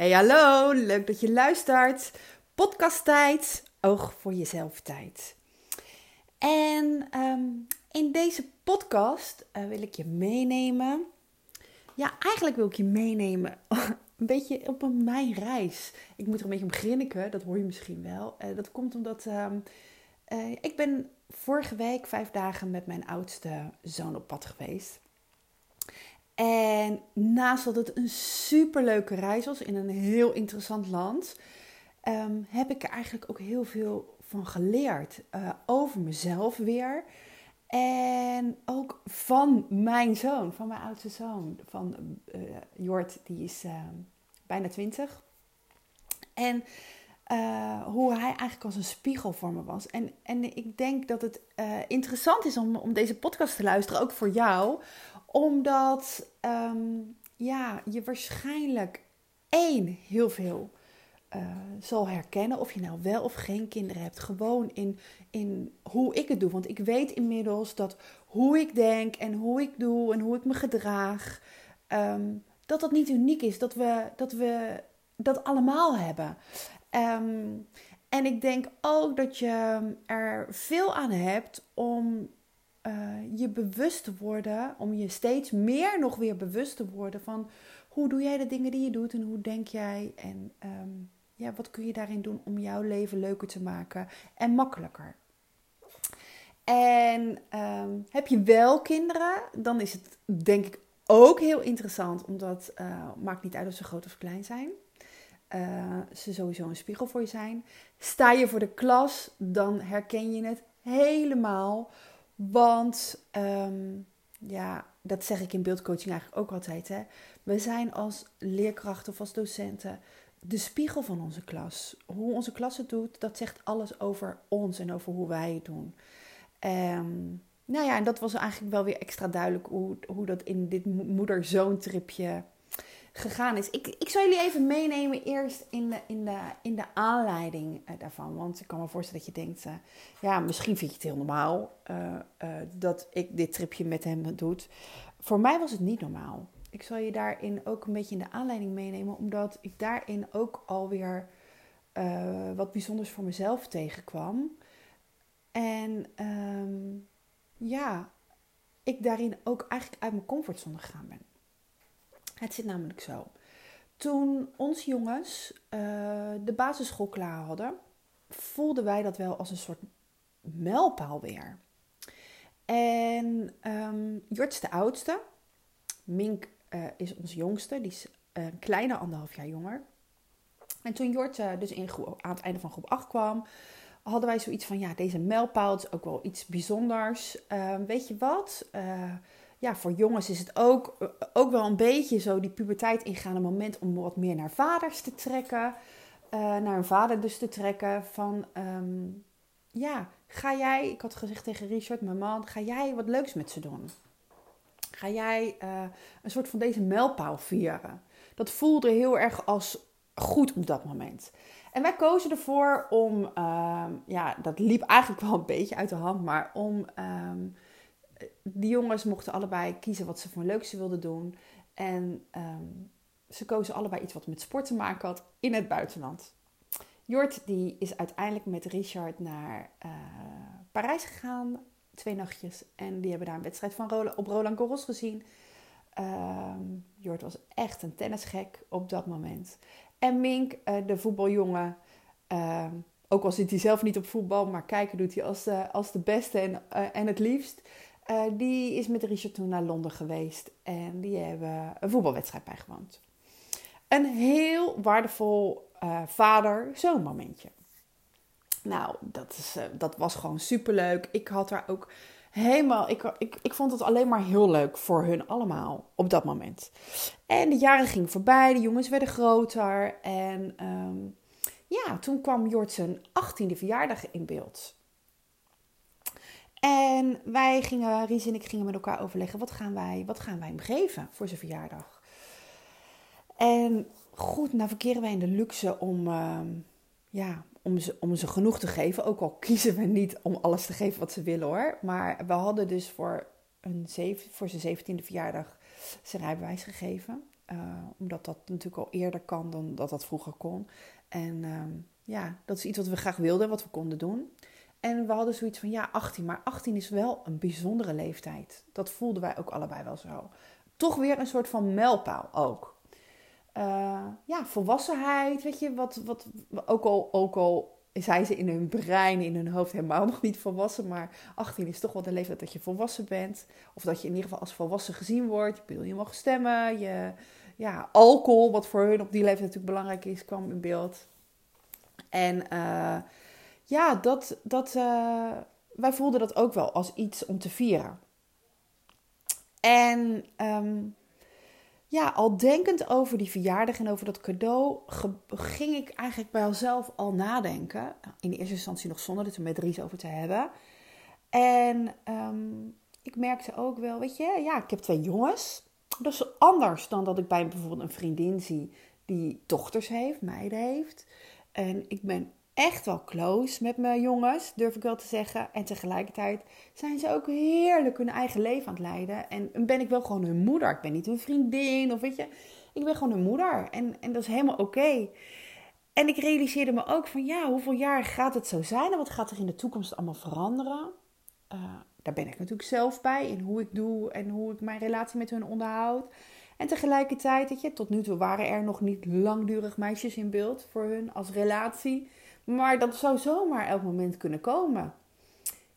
Hey, hallo, leuk dat je luistert. Podcast tijd, oog voor jezelf tijd. En ehm, in deze podcast uh, wil ik je meenemen. Ja, eigenlijk wil ik je meenemen een beetje op een mijn reis. Ik moet er een beetje om grinniken, dat hoor je misschien wel. Uh, dat komt omdat uh, uh, ik ben vorige week vijf dagen met mijn oudste zoon op pad geweest. En naast dat het een superleuke reis was in een heel interessant land, um, heb ik er eigenlijk ook heel veel van geleerd. Uh, over mezelf weer. En ook van mijn zoon, van mijn oudste zoon. Van uh, Jort, die is uh, bijna twintig. En uh, hoe hij eigenlijk als een spiegel voor me was. En, en ik denk dat het interessant is om, om deze podcast te luisteren, ook voor jou omdat um, ja, je waarschijnlijk één heel veel uh, zal herkennen. Of je nou wel of geen kinderen hebt. Gewoon in, in hoe ik het doe. Want ik weet inmiddels dat hoe ik denk en hoe ik doe en hoe ik me gedraag. Um, dat dat niet uniek is. Dat we dat, we dat allemaal hebben. Um, en ik denk ook dat je er veel aan hebt om uh, je bewust te worden, om je steeds meer nog weer bewust te worden van hoe doe jij de dingen die je doet en hoe denk jij en um, ja, wat kun je daarin doen om jouw leven leuker te maken en makkelijker. En um, heb je wel kinderen, dan is het denk ik ook heel interessant, omdat uh, maakt niet uit of ze groot of klein zijn. Uh, ze sowieso een spiegel voor je zijn. Sta je voor de klas, dan herken je het helemaal. Want um, ja, dat zeg ik in beeldcoaching eigenlijk ook altijd. Hè? We zijn als leerkrachten of als docenten de spiegel van onze klas. Hoe onze klas het doet, dat zegt alles over ons en over hoe wij het doen. Um, nou ja, en dat was eigenlijk wel weer extra duidelijk hoe, hoe dat in dit moeder-zoon tripje gegaan is. Ik, ik zal jullie even meenemen eerst in de, in de, in de aanleiding uh, daarvan. Want ik kan me voorstellen dat je denkt, uh, ja, misschien vind je het heel normaal uh, dat ik dit tripje met hem doe. Voor mij was het niet normaal. Ik zal je daarin ook een beetje in de aanleiding meenemen, omdat ik daarin ook alweer wat bijzonders voor mezelf tegenkwam. En um, ja, ik daarin ook eigenlijk uit mijn comfortzone gegaan ben. Het zit namelijk zo. Toen onze jongens uh, de basisschool klaar hadden, voelden wij dat wel als een soort mijlpaal weer. En um, Jort is de oudste. Mink uh, is onze jongste. Die is een kleine anderhalf jaar jonger. En toen Jort dus in aan het einde van groep 8 kwam, hadden wij zoiets van: ja, deze mijlpaal is ook wel iets bijzonders. weet je wat? Ja, voor jongens is het ook, ook wel een beetje zo die puberteit ingaande moment om wat meer naar vaders te trekken. Uh, naar een vader dus te trekken van, um, ja, ga jij, ik had gezegd tegen Richard, mijn man, ga jij wat leuks met ze doen? Ga jij uh, een soort van deze mijlpaal vieren? Dat voelde heel erg als goed op dat moment. En wij kozen ervoor om, uh, ja, dat liep eigenlijk wel een beetje uit de hand, maar om um, die jongens mochten allebei kiezen wat ze voor leuk ze wilden doen. En um, ze kozen allebei iets wat met sport te maken had in het buitenland. Jort die is uiteindelijk met Richard naar uh, Parijs gegaan, twee nachtjes. En die hebben daar een wedstrijd van Roland, op Roland Garros gezien. Um, Jort was echt een tennisgek op dat moment. En Mink, uh, de voetbaljongen, uh, ook al zit hij zelf niet op voetbal, maar kijken doet hij als de, als de beste en, uh, en het liefst. Uh, die is met Richard toen naar Londen geweest en die hebben een voetbalwedstrijd bijgewoond. Een heel waardevol uh, vader-zoon momentje. Nou, dat, is, uh, dat was gewoon superleuk. Ik had daar ook helemaal. Ik, ik, ik vond het alleen maar heel leuk voor hun allemaal op dat moment. En de jaren gingen voorbij, de jongens werden groter. En um, ja, toen kwam Jort zijn 18e verjaardag in beeld. En wij gingen, Ries en ik gingen met elkaar overleggen, wat gaan wij, wat gaan wij hem geven voor zijn verjaardag? En goed, nou verkeren wij in de luxe om, uh, ja, om, ze, om ze genoeg te geven. Ook al kiezen we niet om alles te geven wat ze willen hoor. Maar we hadden dus voor, een zeven, voor zijn zeventiende verjaardag zijn rijbewijs gegeven. omdat dat natuurlijk al eerder kan dan dat dat vroeger kon. En ehm, ja, dat is iets wat we graag wilden, wat we konden doen. En we hadden zoiets van, ja, 18. Maar 18 is wel een bijzondere leeftijd. Dat voelden wij ook allebei wel zo. Toch weer een soort van mijlpaal ook. Uh, ja, volwassenheid, weet je, wat, wat, ook, al, ook al zijn ze in hun brein, in hun hoofd helemaal nog niet volwassen, maar 18 is toch wel de leeftijd dat je volwassen bent. Of dat je in ieder geval als volwassen gezien wordt. Je, bedoel, je mag stemmen, je, ja, alcohol, wat voor hun op die leeftijd natuurlijk belangrijk is, kwam in beeld. En uh, ja, dat, dat, uh, wij voelden dat ook wel als iets om te vieren. En um, ja, al denkend over die verjaardag en over dat cadeau, ging ik eigenlijk bij mezelf al nadenken. In eerste instantie nog zonder het er met Ries over te hebben. En um, ik merkte ook wel, weet je, ja, ik heb twee jongens. Dat is anders dan dat ik bij bijvoorbeeld een vriendin zie die dochters heeft, meiden heeft. En ik ben echt wel close met mijn jongens, durf ik wel te zeggen. En tegelijkertijd zijn ze ook heerlijk hun eigen leven aan het leiden. En ben ik wel gewoon hun moeder. Ik ben niet hun vriendin of weet je. Ik ben gewoon hun moeder. En, en dat is helemaal oké. En ik realiseerde me ook van ja, hoeveel jaar gaat het zo zijn? En wat gaat er in de toekomst allemaal veranderen? Uh, daar ben ik natuurlijk zelf bij. In hoe ik doe en hoe ik mijn relatie met hun onderhoud. En tegelijkertijd, weet je, tot nu toe waren er nog niet langdurig meisjes in beeld voor hun als relatie. Maar dat zou zomaar elk moment kunnen komen.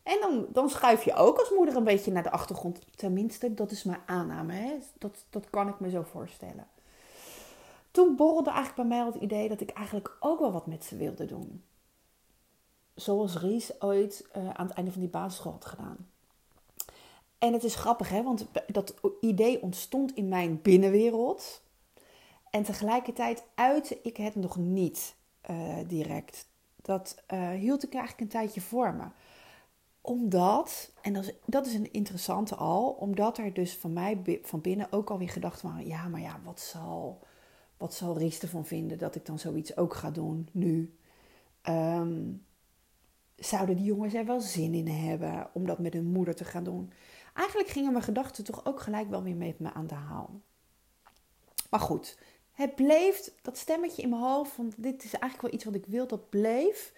En dan, dan schuif je ook als moeder een beetje naar de achtergrond. Tenminste, dat is mijn aanname. Hè? Dat, dat kan ik me zo voorstellen. Toen borrelde eigenlijk bij mij het idee dat ik eigenlijk ook wel wat met ze wilde doen. Zoals Ries ooit uh, aan het einde van die basisschool had gedaan. En het is grappig, hè? want dat idee ontstond in mijn binnenwereld. En tegelijkertijd uitte ik het nog niet uh, direct dat uh, hield ik eigenlijk een tijdje voor me. Omdat, en dat is, dat is een interessante al, omdat er dus van mij van binnen ook alweer gedacht waren: ja, maar ja, wat zal, wat zal Ries ervan vinden dat ik dan zoiets ook ga doen nu? Um, zouden die jongens er wel zin in hebben om dat met hun moeder te gaan doen? Eigenlijk gingen mijn gedachten toch ook gelijk wel weer met me aan de haal. Maar goed, het bleef, dat stemmetje in mijn hoofd van dit is eigenlijk wel iets wat ik wil, dat bleef.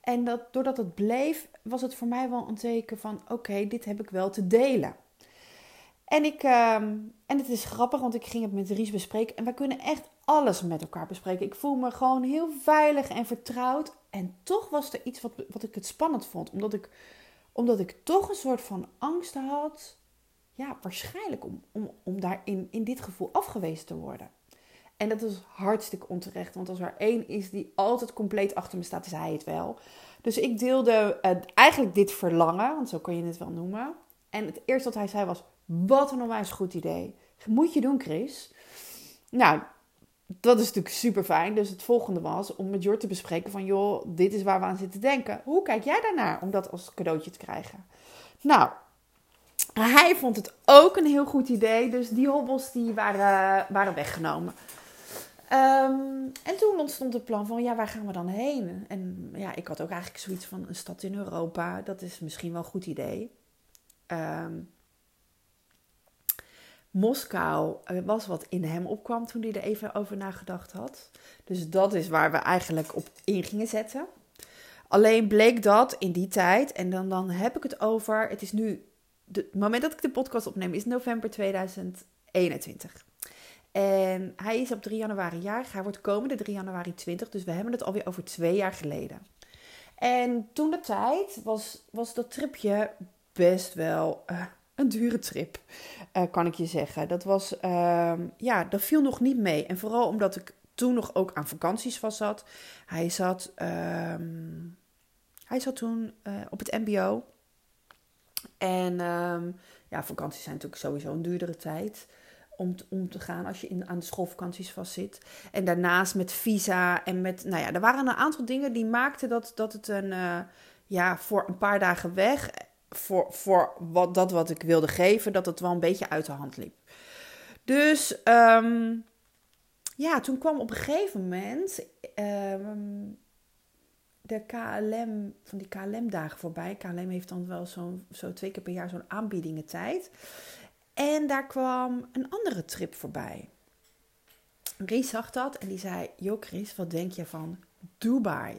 En dat, doordat het bleef, was het voor mij wel een teken van oké, dit heb ik wel te delen. En, ik, ehm, en het is grappig, want ik ging het met Ries bespreken. En wij kunnen echt alles met elkaar bespreken. Ik voel me gewoon heel veilig en vertrouwd. En toch was er iets wat, wat ik het spannend vond. Omdat ik, omdat ik toch een soort van angst had. Ja, waarschijnlijk om, om, om daar in, in dit gevoel afgewezen te worden. En dat is hartstikke onterecht. Want als er één is die altijd compleet achter me staat, is hij het wel. Dus ik deelde uh, eigenlijk dit verlangen, want zo kan je het wel noemen. En het eerste wat hij zei was: Wat een onwijs goed idee. Moet je doen, Chris. Nou, dat is natuurlijk super fijn. Dus het volgende was om met Jort te bespreken: van joh, dit is waar we aan zitten denken. Hoe kijk jij daarnaar om dat als cadeautje te krijgen? Nou, hij vond het ook een heel goed idee. Dus die hobbels die waren, waren weggenomen. Um, en toen ontstond het plan van, ja, waar gaan we dan heen? En ja, ik had ook eigenlijk zoiets van een stad in Europa. Dat is misschien wel een goed idee. Um, Moskou was wat in hem opkwam toen hij er even over nagedacht had. Dus dat is waar we eigenlijk op in gingen zetten. Alleen bleek dat in die tijd, en dan, dan heb ik het over, het is nu, het moment dat ik de podcast opneem is november 2021. En hij is op 3 januari jarig. Hij wordt komende 3 januari 20. Dus we hebben het alweer over twee jaar geleden. En toen de tijd was, was dat tripje best wel uh, een dure trip, uh, kan ik je zeggen. Dat was, uh, ja, dat viel nog niet mee. En vooral omdat ik toen nog ook aan vakanties vast zat. Hij zat, ehm, hij zat toen uh, op het MBO. En ja, vakanties zijn natuurlijk sowieso een duurdere tijd om te, om te gaan als je in, aan de schoolvakanties vastzit. En daarnaast met visa en met, nou ja, er waren een aantal dingen die maakten dat, dat het een, uh, ja, voor een paar dagen weg, voor, voor wat, dat wat ik wilde geven, dat het wel een beetje uit de hand liep. Dus um, ja, toen kwam op een gegeven moment um, de KLM, van die KLM-dagen voorbij. KLM heeft dan wel zo'n zo twee keer per jaar zo'n aanbiedingentijd. En daar kwam een andere trip voorbij. Ries zag dat en die zei: Joh, Chris, wat denk je van Dubai?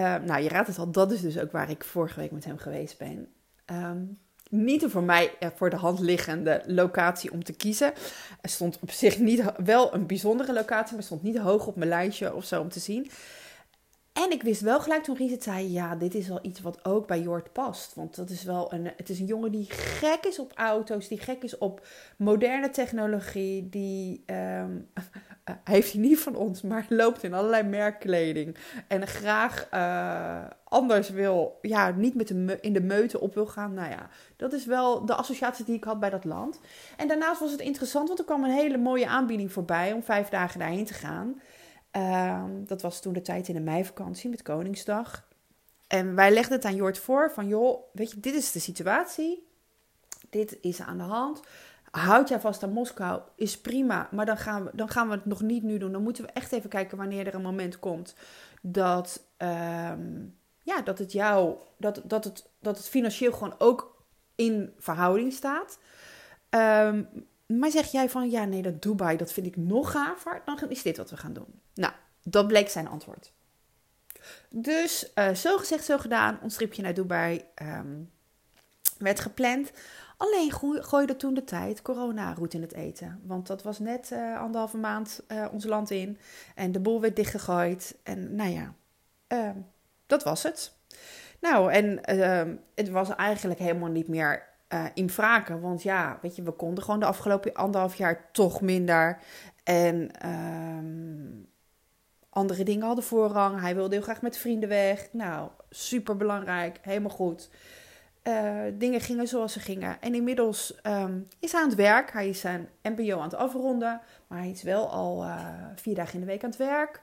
Uh, nou, je raadt het al, dat is dus ook waar ik vorige week met hem geweest ben. Um, niet een voor mij uh, voor de hand liggende locatie om te kiezen. Er stond op zich niet wel een bijzondere locatie, maar stond niet hoog op mijn lijstje of zo om te zien. Ik wist wel gelijk toen Ries het zei, ja, dit is wel iets wat ook bij Jort past. Want dat is wel een, het is een jongen die gek is op auto's, die gek is op moderne technologie, die um, heeft hij niet van ons, maar loopt in allerlei merkkleding. En graag uh, anders wil, ja, niet met de in de meute op wil gaan. Nou ja, dat is wel de associatie die ik had bij dat land. En daarnaast was het interessant, want er kwam een hele mooie aanbieding voorbij om vijf dagen daarheen te gaan. Uh, dat was toen de tijd in de meivakantie met Koningsdag. En wij legden het aan Jort voor van, joh, weet je, dit is de situatie. Dit is aan de hand. Houd jij vast aan Moskou, is prima. Maar dan gaan, we, dan gaan we het nog niet nu doen. Dan moeten we echt even kijken wanneer er een moment komt dat, um, ja, dat, het jou, dat, dat, het, dat het financieel gewoon ook in verhouding staat. Um, maar zeg jij van ja, nee, dat Dubai, dat vind ik nog gaver, dan is dit wat we gaan doen. Nou, dat bleek zijn antwoord. Dus uh, zo gezegd, zo gedaan. Ons tripje naar Dubai um, werd gepland. Alleen gooide toen de tijd corona roet in het eten. Want dat was net uh, anderhalve maand uh, ons land in. En de boel werd dichtgegooid. En nou ja, uh, dat was het. Nou, en ehm, het was eigenlijk helemaal niet meer uh, in wraken. Want ja, weet je, we konden gewoon de afgelopen anderhalf jaar toch minder. En um, andere dingen hadden voorrang. Hij wilde heel graag met vrienden weg. Nou, super belangrijk, helemaal goed. Uh, dingen gingen zoals ze gingen. En inmiddels um, is hij aan het werk. Hij is zijn MBO aan het afronden. Maar hij is wel al uh, vier dagen in de week aan het werk.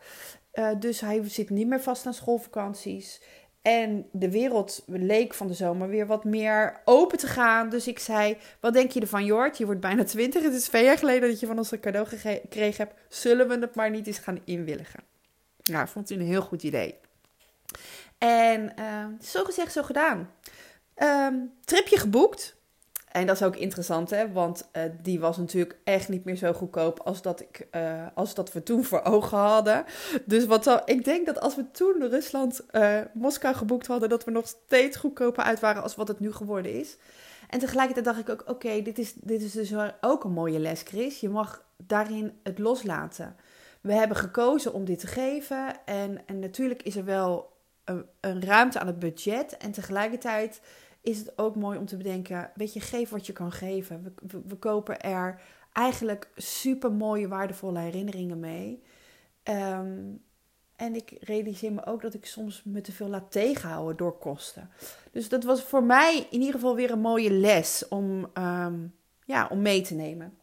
Dus hij zit niet meer vast aan schoolvakanties. En de wereld leek van de zomer weer wat meer open te gaan. Dus ik zei: Wat denk je ervan, Jort? Je wordt bijna twintig. Het is twee jaar geleden dat je van ons een cadeau gekregen hebt. Zullen we het maar niet eens gaan inwilligen? Nou, vond hij een heel goed idee. En uh, zo gezegd, zo gedaan. Um, tripje geboekt. En dat is ook interessant, hè? want uh, die was natuurlijk echt niet meer zo goedkoop als dat, ik, uh, als dat we toen voor ogen hadden. Dus wat zo, ik denk dat als we toen Rusland, uh, Moskou geboekt hadden, dat we nog steeds goedkoper uit waren als wat het nu geworden is. En tegelijkertijd dacht ik ook, oké, dit, is, dit is dus ook een mooie les, Chris. Je mag daarin het loslaten. We hebben gekozen om dit te geven en, en natuurlijk is er wel een ruimte aan het budget en tegelijkertijd is het ook mooi om te bedenken: weet je, geef wat je kan geven. We, we, kopen er eigenlijk super mooie, waardevolle herinneringen mee. Um, en ik realiseer me ook dat ik soms me te veel laat tegenhouden door kosten. Dus dat was voor mij in ieder geval weer een mooie les om, um, ja, om mee te nemen.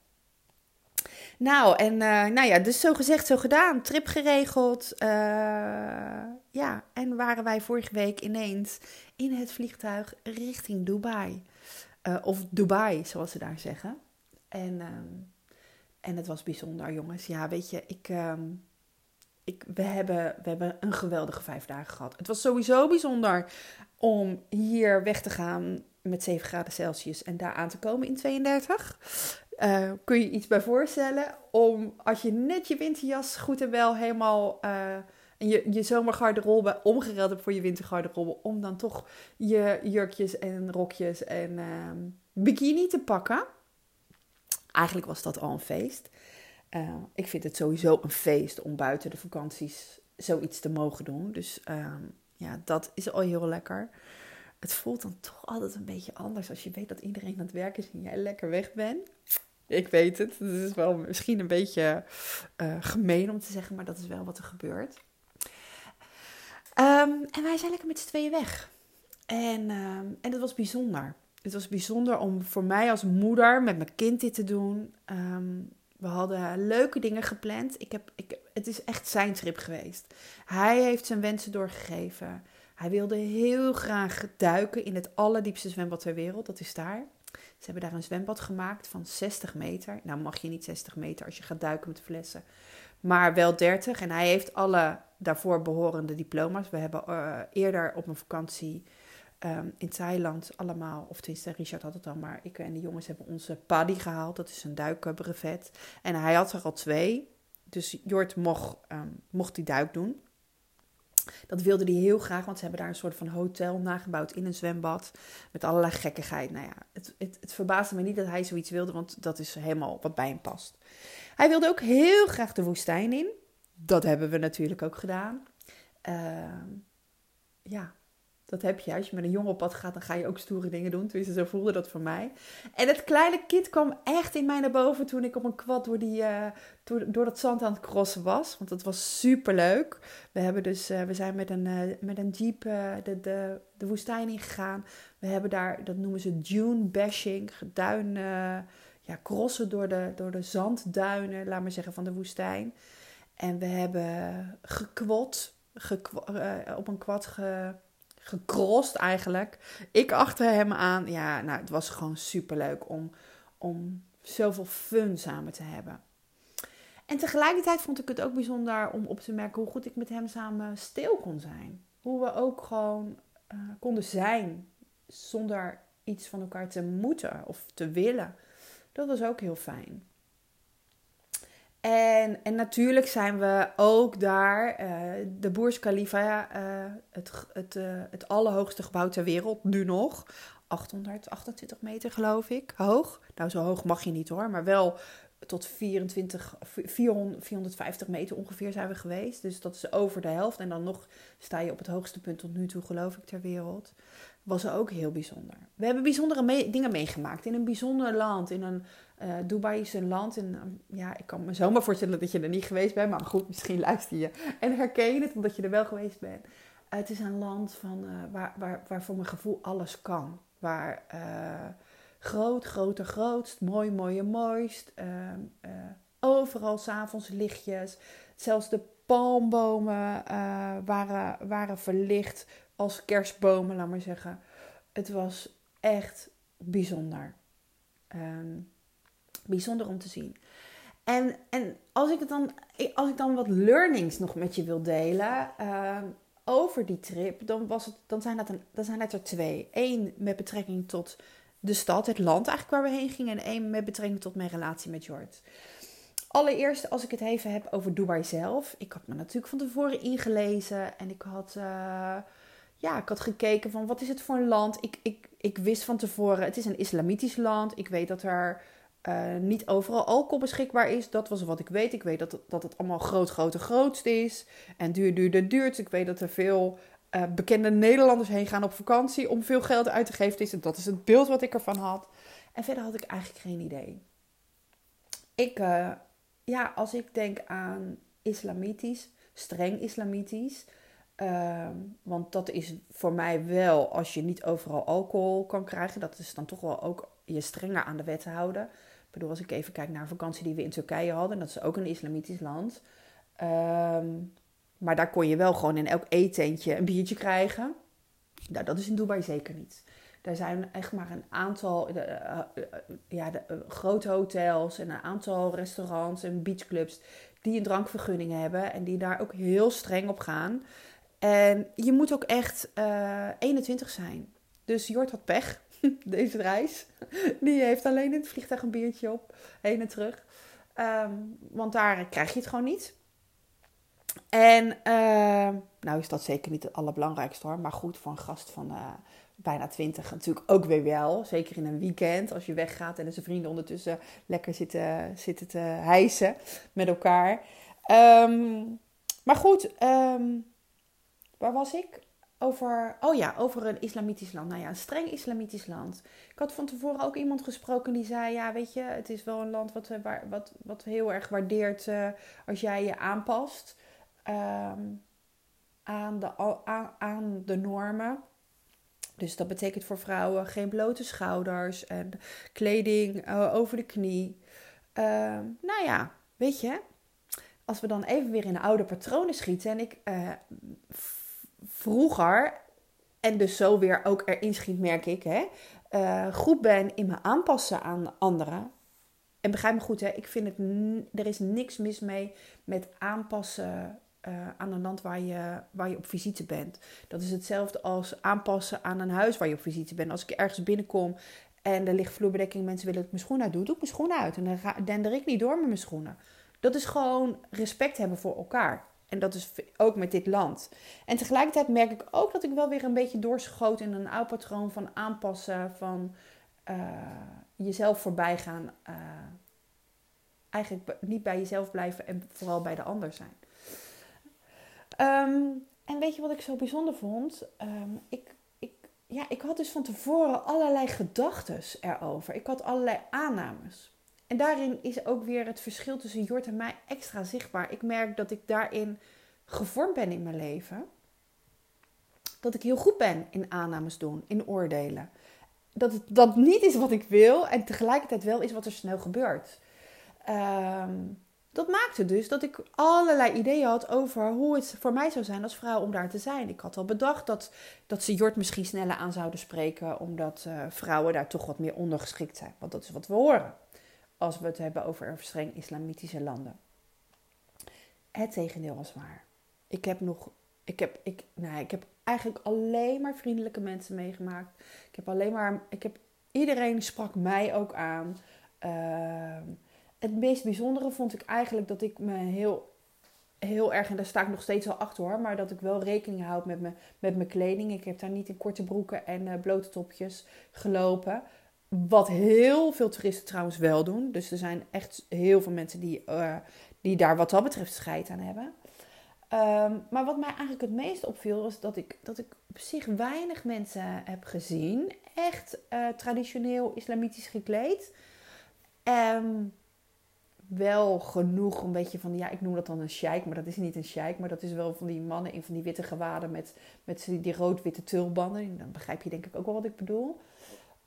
Nou, en uh, nou ja, dus zo gezegd, zo gedaan. Trip geregeld. Uh, ja, en waren wij vorige week ineens in het vliegtuig richting Dubai. Uh, of Dubai, zoals ze daar zeggen. En, um, en het was bijzonder, jongens. Ja, weet je, ik, um, ik, we, hebben, we hebben een geweldige vijf dagen gehad. Het was sowieso bijzonder om hier weg te gaan met 7 graden Celsius en daar aan te komen in 32. Uh, kun je iets bij voorstellen om als je net je winterjas goed en wel helemaal uh, en je, je zomergarderobe omgereld hebt voor je wintergarderobe, om dan toch je jurkjes en rokjes en uh, bikini te pakken. Eigenlijk was dat al een feest. Uh, ik vind het sowieso een feest om buiten de vakanties zoiets te mogen doen. Dus ehm, ja, dat is al heel lekker. Het voelt dan toch altijd een beetje anders als je weet dat iedereen aan het werk is en jij lekker weg bent. Ik weet het. Het is wel misschien een beetje uh, gemeen om te zeggen, maar dat is wel wat er gebeurt. Um, en wij zijn lekker met z'n tweeën weg. En, um, en het was bijzonder. Het was bijzonder om voor mij als moeder met mijn kind dit te doen. Um, we hadden leuke dingen gepland. Ik heb, ik, het is echt zijn trip geweest. Hij heeft zijn wensen doorgegeven. Hij wilde heel graag duiken in het allerdiepste zwembad ter wereld. Dat is daar. Ze hebben daar een zwembad gemaakt van 60 meter. Nou mag je niet 60 meter als je gaat duiken met flessen. Maar wel 30. En hij heeft alle daarvoor behorende diploma's. We hebben uh, eerder op een vakantie ehm, in Thailand allemaal, of tenminste Richard had het dan, maar ik en de jongens hebben onze paddy gehaald. Dat is een duikbrevet. En hij had er al twee. Dus Jort mocht, um, mocht die duik doen. Dat wilde hij heel graag, want ze hebben daar een soort van hotel nagebouwd in een zwembad. Met allerlei gekkigheid. Nou ja, het, het, het verbaasde me niet dat hij zoiets wilde, want dat is helemaal wat bij hem past. Hij wilde ook heel graag de woestijn in. Dat hebben we natuurlijk ook gedaan. Uh, ja, dat heb je. Als je met een jongen op pad gaat, dan ga je ook stoere dingen doen. Tenminste, zo voelde dat voor mij. En het kleine kind kwam echt in mij naar boven toen ik op een kwad door, die, uh, door, door dat zand aan het crossen was. Want dat was super leuk. We, hebben dus, uh, we zijn met een, uh, met een jeep de, de, de woestijn ingegaan. We hebben daar, dat noemen ze dune bashing, duin, ja, crossen door de, door de zandduinen, laat maar zeggen, van de woestijn. En we hebben gekwot, gekwo, op een kwad ge eigenlijk. Ik achter hem aan. Ja, nou, het was gewoon super leuk om, om zoveel fun samen te hebben. En tegelijkertijd vond ik het ook bijzonder om op te merken hoe goed ik met hem samen stil kon zijn. Hoe we ook gewoon uh, konden zijn zonder iets van elkaar te moeten of te willen. Dat was ook heel fijn. En, en natuurlijk zijn we ook daar, uh, de Burj Khalifa, uh, het, het, uh, het allerhoogste gebouw ter wereld, nu nog. 828 meter geloof ik, hoog. Nou, zo hoog mag je niet hoor, maar wel tot 24, 400, 450 meter ongeveer zijn we geweest. Dus dat is over de helft. En dan nog sta je op het hoogste punt tot nu toe, geloof ik, ter wereld. Was ook heel bijzonder. We hebben bijzondere dingen meegemaakt in een bijzonder land, in een uh, Dubai is een land, en um, ja, ik kan me zomaar voorstellen dat je er niet geweest bent, maar goed, misschien luister je en herken je het omdat je er wel geweest bent. Uh, het is een land van, uh, waar, waar, waar voor mijn gevoel alles kan. Waar groot, groter, grootst, mooi, mooie, mooist. Ehm, overal s'avonds lichtjes. Zelfs de palmbomen waren, waren verlicht als kerstbomen, laat maar zeggen. Het was echt bijzonder. Um, bijzonder om te zien. En, en als, ik het dan, als ik dan wat learnings nog met je wil delen uh, over die trip, dan, was het, dan, zijn dat een, dan zijn dat er twee. Eén met betrekking tot de stad, het land eigenlijk waar we heen gingen. En één met betrekking tot mijn relatie met Jord. Allereerst, als ik het even heb over Dubai zelf. Ik had me natuurlijk van tevoren ingelezen. En ik had, uh, ja, ik had gekeken van wat is het voor een land. Ik, ik, ik wist van tevoren, het is een islamitisch land. Ik weet dat er uh, niet overal alcohol beschikbaar is. Dat was wat ik weet. Ik weet dat het, dat het allemaal groot, groot, grootst is. En duur, duur, duurt. Ik weet dat er veel uh, bekende Nederlanders heen gaan op vakantie om veel geld uit te geven. Dus dat is het beeld wat ik ervan had. En verder had ik eigenlijk geen idee. Ik, uh, ja, als ik denk aan islamitisch, streng islamitisch. Uh, want dat is voor mij wel, als je niet overal alcohol kan krijgen, dat is dan toch wel ook je strenger aan de wet houden bedoel, als ik even kijk naar een vakantie die we in Turkije hadden, dat is ook een islamitisch land. Um, maar daar kon je wel gewoon in elk eetentje een biertje krijgen. Nou, dat is in Dubai zeker niet. Er zijn echt maar een aantal uh, uh, ja, de, uh, grote hotels en een aantal restaurants en beachclubs die een drankvergunning hebben en die daar ook heel streng op gaan. En je moet ook echt 21 zijn. Dus Jort had pech. deze reis. Die heeft alleen in het vliegtuig een biertje op, heen en terug. Um, want daar krijg je het gewoon niet. En uh, nou is dat zeker niet het allerbelangrijkste hoor. Maar goed, voor een gast van uh, bijna twintig natuurlijk ook weer wel. Zeker in een weekend als je weggaat en zijn vrienden ondertussen lekker zitten, zitten te hijsen met elkaar. Um, maar goed, um, waar was ik? Over, oh ja, over een islamitisch land. Nou ja, een streng islamitisch land. Ik had van tevoren ook iemand gesproken die zei: Ja, weet je, het is wel een land wat, eh, wat, wat heel erg waardeert uh, als jij je aanpast um, aan, de, aan, aan de normen. Dus dat betekent voor vrouwen geen blote schouders en kleding uh, over de knie. Uh, nou ja, weet je, als we dan even weer in de oude patronen schieten en ik vroeger, en dus zo weer ook erin schiet, merk ik, hè, uh, goed ben in me aanpassen aan anderen. En begrijp me goed, hè, ik vind het, er is niks mis mee met aanpassen uh, aan een land waar je, waar je op visite bent. Dat is hetzelfde als aanpassen aan een huis waar je op visite bent. Als ik ergens binnenkom en er ligt vloerbedekking, mensen willen dat ik mijn schoenen uit doe, doe ik mijn schoenen uit. En dan dender ik niet door met mijn schoenen. Dat is gewoon respect hebben voor elkaar. En dat is ook met dit land. En tegelijkertijd merk ik ook dat ik wel weer een beetje doorschoot in een oud patroon van aanpassen, van uh, jezelf voorbij gaan. Uh, eigenlijk niet bij jezelf blijven en vooral bij de ander zijn. Um, en weet je wat ik zo bijzonder vond? Um, ik, ik, ja, ik had dus van tevoren allerlei gedachten erover. Ik had allerlei aannames. En daarin is ook weer het verschil tussen Jort en mij extra zichtbaar. Ik merk dat ik daarin gevormd ben in mijn leven. Dat ik heel goed ben in aannames doen, in oordelen. Dat het dat niet is wat ik wil en tegelijkertijd wel is wat er snel gebeurt. Um, dat maakte dus dat ik allerlei ideeën had over hoe het voor mij zou zijn als vrouw om daar te zijn. Ik had al bedacht dat, dat ze Jort misschien sneller aan zouden spreken, omdat uh, vrouwen daar toch wat meer ondergeschikt zijn. Want dat is wat we horen als we het hebben over streng islamitische landen. Het tegendeel was waar. Ik heb nog, ik heb, ik, nou, ik heb eigenlijk alleen maar vriendelijke mensen meegemaakt. Ik heb alleen maar, ik heb, iedereen sprak mij ook aan. Uh, het meest bijzondere vond ik eigenlijk dat ik me heel, heel erg, en daar sta ik nog steeds wel achter hoor, maar dat ik wel rekening houd met, me, met mijn kleding. Ik heb daar niet in korte broeken en uh, blote topjes gelopen. Wat heel veel toeristen trouwens wel doen. Dus er zijn echt heel veel mensen die, uh, die daar wat dat betreft scheid aan hebben. Um, maar wat mij eigenlijk het meest opviel was dat ik, dat ik op zich weinig mensen heb gezien. Echt uh, traditioneel islamitisch gekleed. Um, wel genoeg een beetje van, ja, ik noem dat dan een sheik, maar dat is niet een sheik, maar dat is wel van die mannen in van die witte gewaden met, met die, die rood-witte tulbanden. Dan begrijp je denk ik ook wel wat ik bedoel.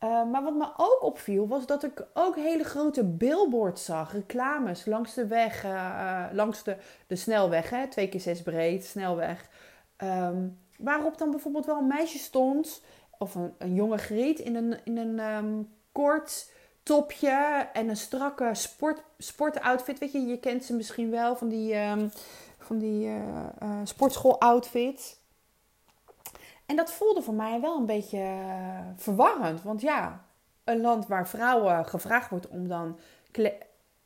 Uh, maar wat me ook opviel was dat ik ook hele grote billboards zag, reclames langs de weg, uh, langs de, de snelweg, hè, twee keer zes breed, snelweg. Um, waarop dan bijvoorbeeld wel een meisje stond, of een, een jonge griet in een, in een um, kort topje en een strakke sport, sportoutfit. Weet je, je kent ze misschien wel van die, um, van die sportschool outfit. En dat voelde voor mij wel een beetje uh, verwarrend. Want ja, een land waar vrouwen gevraagd wordt om dan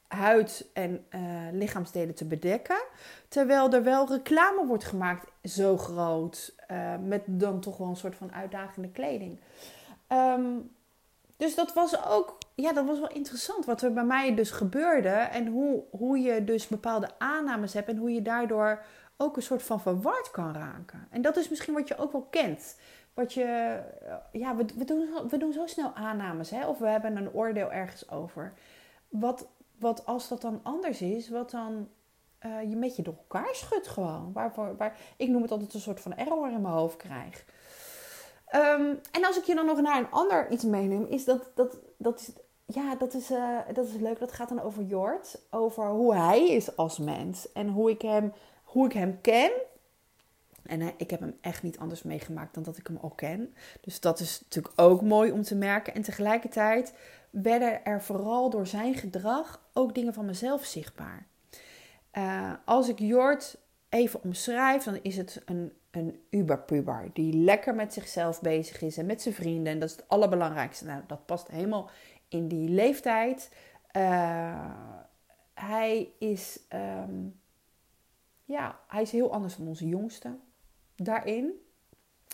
huid en lichaamsdelen te bedekken. Terwijl er wel reclame wordt gemaakt zo groot. met dan toch wel een soort van uitdagende kleding. Um, dus dat was ook, ja, dat was wel interessant wat er bij mij dus gebeurde. En hoe, hoe je dus bepaalde aannames hebt en hoe je daardoor ook een soort van verward kan raken. En dat is misschien wat je ook wel kent. Wat je, ja, we, we, doen, we doen zo snel aannames, hè? of we hebben een oordeel ergens over. Wat, wat als dat dan anders is, wat dan uh, je met je door elkaar schudt gewoon. Waarvoor, waar, ik noem het altijd een soort van error in mijn hoofd krijg. Um, en als ik je dan nog naar een ander iets meeneem, is dat, dat, dat is, ja, dat is, uh, dat is leuk. Dat gaat dan over Jort. Over hoe hij is als mens. En hoe ik hem, hoe ik hem ken. En uh, ik heb hem echt niet anders meegemaakt dan dat ik hem al ken. Dus dat is natuurlijk ook mooi om te merken. En tegelijkertijd werden er vooral door zijn gedrag ook dingen van mezelf zichtbaar. Uh, als ik Jort even omschrijf, dan is het een een uberpuber die lekker met zichzelf bezig is en met zijn vrienden. En dat is het allerbelangrijkste. Nou, dat past helemaal in die leeftijd. Uh, hij is, um, ja, hij is heel anders dan onze jongste daarin.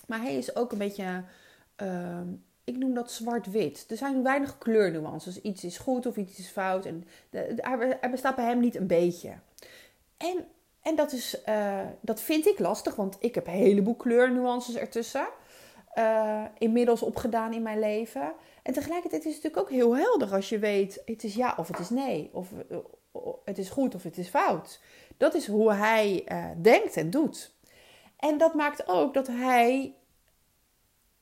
Maar hij is ook een beetje, uh, ik noem dat zwart-wit. Er zijn weinig kleurnuances. Iets is goed of iets is fout. En er bestaat bij hem niet een beetje. En en dat, is, uh, dat vind ik lastig, want ik heb een heleboel kleurnuances ertussen. Uh, inmiddels opgedaan in mijn leven. En tegelijkertijd is het natuurlijk ook heel helder als je weet: het is ja of het is nee. Of uh, het is goed of het is fout. Dat is hoe hij denkt en doet. En dat maakt ook dat hij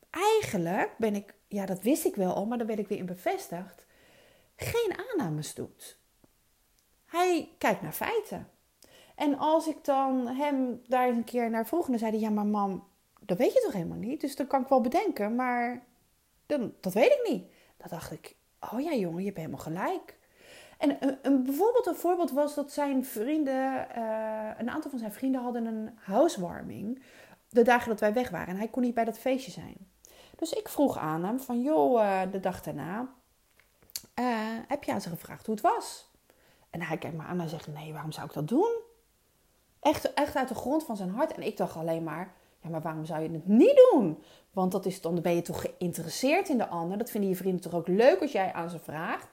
eigenlijk, ben ik, ja, dat wist ik wel al, maar daar werd ik weer in bevestigd, geen aannames doet. Hij kijkt naar feiten. En als ik dan hem daar een keer naar vroeg, dan zei hij: Ja, maar mam, dat weet je toch helemaal niet? Dus dat kan ik wel bedenken, maar dan, dat weet ik niet. Dan dacht ik: Oh ja, jongen, je hebt helemaal gelijk. En een, een, bijvoorbeeld een voorbeeld was dat zijn vrienden, uh, een aantal van zijn vrienden hadden een housewarming de dagen dat wij weg waren. En hij kon niet bij dat feestje zijn. Dus ik vroeg aan hem van, joh, uh, de dag daarna, heb je aan ze gevraagd hoe het was? En hij kijkt me aan en zegt, nee, waarom zou ik dat doen? Echt, echt uit de grond van zijn hart. En ik dacht alleen maar, ja, maar waarom zou je het niet doen? Want dat is, dan ben je toch geïnteresseerd in de ander. Dat vinden je vrienden toch ook leuk als jij aan ze vraagt.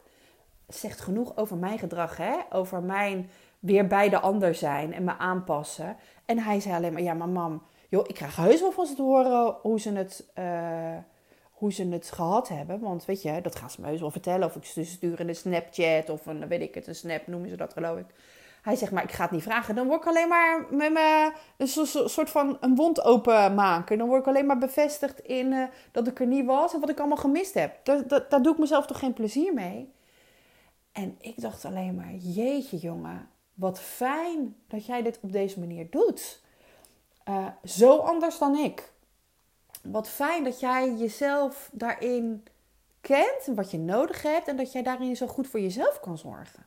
Zegt genoeg over mijn gedrag, hè? Over mijn weer bij de ander zijn en me aanpassen. En hij zei alleen maar, ja, maar mam, joh, ik krijg heus wel van ze te horen hoe ze het... Uh, hoe ze het gehad hebben. Want weet je, dat gaan ze me heus wel vertellen. Of ik ze sturen een Snapchat of een, weet ik het, een Snap noemen ze dat geloof ik. Hij zegt, maar ik ga het niet vragen. Dan word ik alleen maar met me een soort van een wond openmaken. Dan word ik alleen maar bevestigd in uh, dat ik er niet was en wat ik allemaal gemist heb. Daar doe ik mezelf toch geen plezier mee. En ik dacht alleen maar, jeetje jongen, wat fijn dat jij dit op deze manier doet. Uh, zo anders dan ik. Wat fijn dat jij jezelf daarin kent, wat je nodig hebt en dat jij daarin zo goed voor jezelf kan zorgen.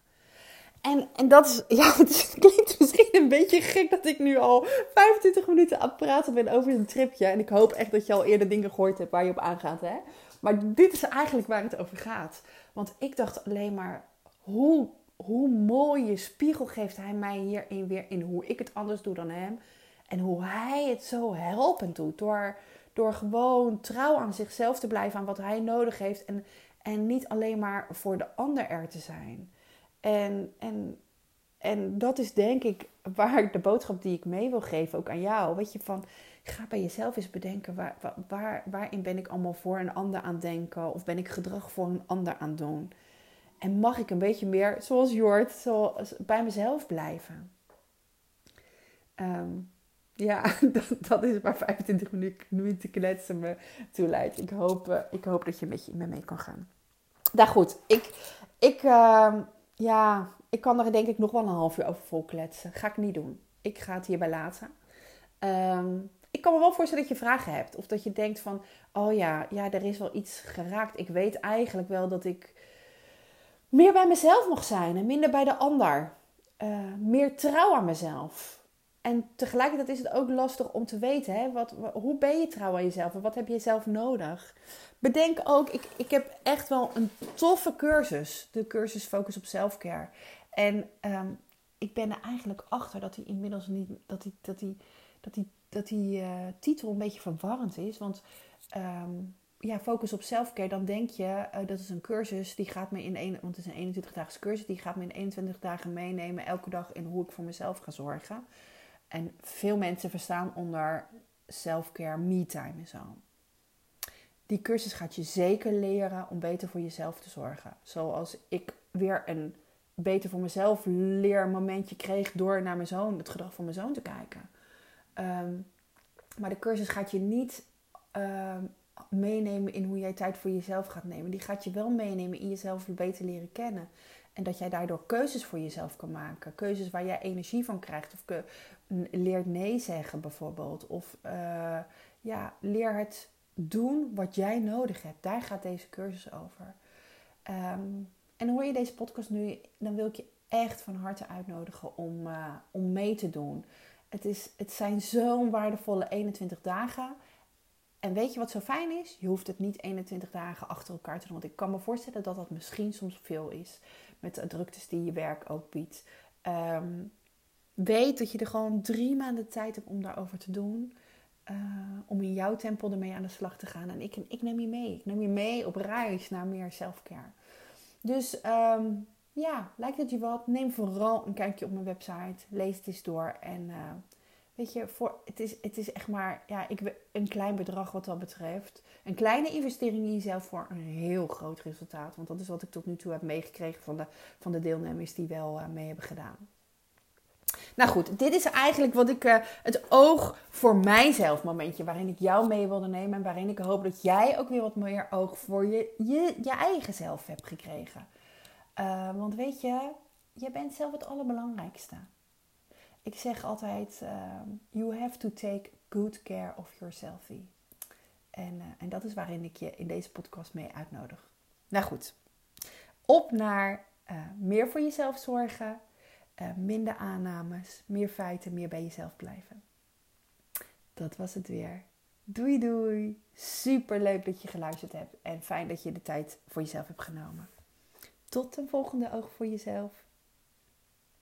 En, en dat is, het klinkt misschien een beetje gek dat ik nu al 25 minuten aan het praten ben over een tripje. En ik hoop echt dat je al eerder dingen gehoord hebt waar je op aangaat, hè. Maar dit is eigenlijk waar het over gaat. Want ik dacht alleen maar, hoe, hoe mooie spiegel geeft hij mij hierin weer in hoe ik het anders doe dan hem. En hoe hij het zo helpend doet. Door, door gewoon trouw aan zichzelf te blijven, aan wat hij nodig heeft. En, en niet alleen maar voor de ander er te zijn. En, en, en dat is denk ik waar de boodschap die ik mee wil geven, ook aan jou. Weet je, van ga bij jezelf eens bedenken, waar, waar, waarin ben ik allemaal voor een ander aan denken? Of ben ik gedrag voor een ander aan doen? En mag ik een beetje meer, zoals Jord, bij mezelf blijven? Um, ja, dat, is waar 25 minuten kletsen me toe leidt. Ik hoop, uh, ik hoop dat je met, je met mee kan gaan. Nou goed, ik, ik, uh, ja, ik kan er denk ik nog wel een half uur over vol kletsen. Ga ik niet doen. Ik ga het hierbij laten. Um, ik kan me wel voorstellen dat je vragen hebt. Of dat je denkt van, oh ja, ja, er is wel iets geraakt. Ik weet eigenlijk wel dat ik meer bij mezelf mag zijn en minder bij de ander. Uh, meer trouw aan mezelf. En tegelijkertijd is het ook lastig om te weten, hè, wat, hoe ben je trouw aan jezelf en wat heb je zelf nodig? Bedenk ook, ik, ik heb echt wel een toffe cursus, de cursus Focus op Selfcare. En um, ik ben er eigenlijk achter dat hij inmiddels niet, dat die, dat die, dat die, dat die uh, titel een beetje verwarrend is. Want um, ja, focus op selfcare, dan denk je uh, dat is een cursus die gaat me in een, want het is een 21 daagse cursus, die gaat me in 21 dagen meenemen elke dag in hoe ik voor mezelf ga zorgen. En veel mensen verstaan onder selfcare me-time en zo. Die cursus gaat je zeker leren om beter voor jezelf te zorgen. Zoals ik weer een beter voor mezelf leermomentje kreeg door naar mijn zoon, het gedrag van mijn zoon te kijken. Um, maar de cursus gaat je niet um, meenemen in hoe jij tijd voor jezelf gaat nemen. Die gaat je wel meenemen in jezelf beter leren kennen. En dat jij daardoor keuzes voor jezelf kan maken. Keuzes waar jij energie van krijgt. Of leert nee zeggen bijvoorbeeld. Of uh, ja, leer het doen wat jij nodig hebt. Daar gaat deze cursus over. Um, en hoor je deze podcast nu, dan wil ik je echt van harte uitnodigen om, uh, om mee te doen. Het, is, het zijn zo'n waardevolle 21 dagen. En weet je wat zo fijn is? Je hoeft het niet 21 dagen achter elkaar te doen. Want ik kan me voorstellen dat dat misschien soms veel is. Met de druktes die je werk ook biedt. Um, weet dat je er gewoon drie maanden tijd hebt om daarover te doen. Uh, om in jouw tempo ermee aan de slag te gaan. En ik, ik neem je mee. Ik neem je mee op reis naar meer selfcare. Dus um, ja, lijkt het je wat? Neem vooral een kijkje op mijn website. Lees het eens door. En uh, weet je, voor, het, is, het is echt maar ja, ik, een klein bedrag wat dat betreft. Een kleine investering in jezelf voor een heel groot resultaat. Want dat is wat ik tot nu toe heb meegekregen van de, van de deelnemers die wel uh, mee hebben gedaan. Nou goed, dit is eigenlijk wat ik uh, het oog voor mijzelf momentje waarin ik jou mee wilde nemen. En waarin ik hoop dat jij ook weer wat meer oog voor je, je, je eigen zelf hebt gekregen. Uh, want weet je, je bent zelf het allerbelangrijkste. Ik zeg altijd, uh, you have to take good care of yourself. En, en dat is waarin ik je in deze podcast mee uitnodig. Nou goed, op naar meer voor jezelf zorgen, minder aannames, meer feiten, meer bij jezelf blijven. Dat was het weer. Doei doei. Super leuk dat je geluisterd hebt en fijn dat je de tijd voor jezelf hebt genomen. Tot een volgende oog voor jezelf.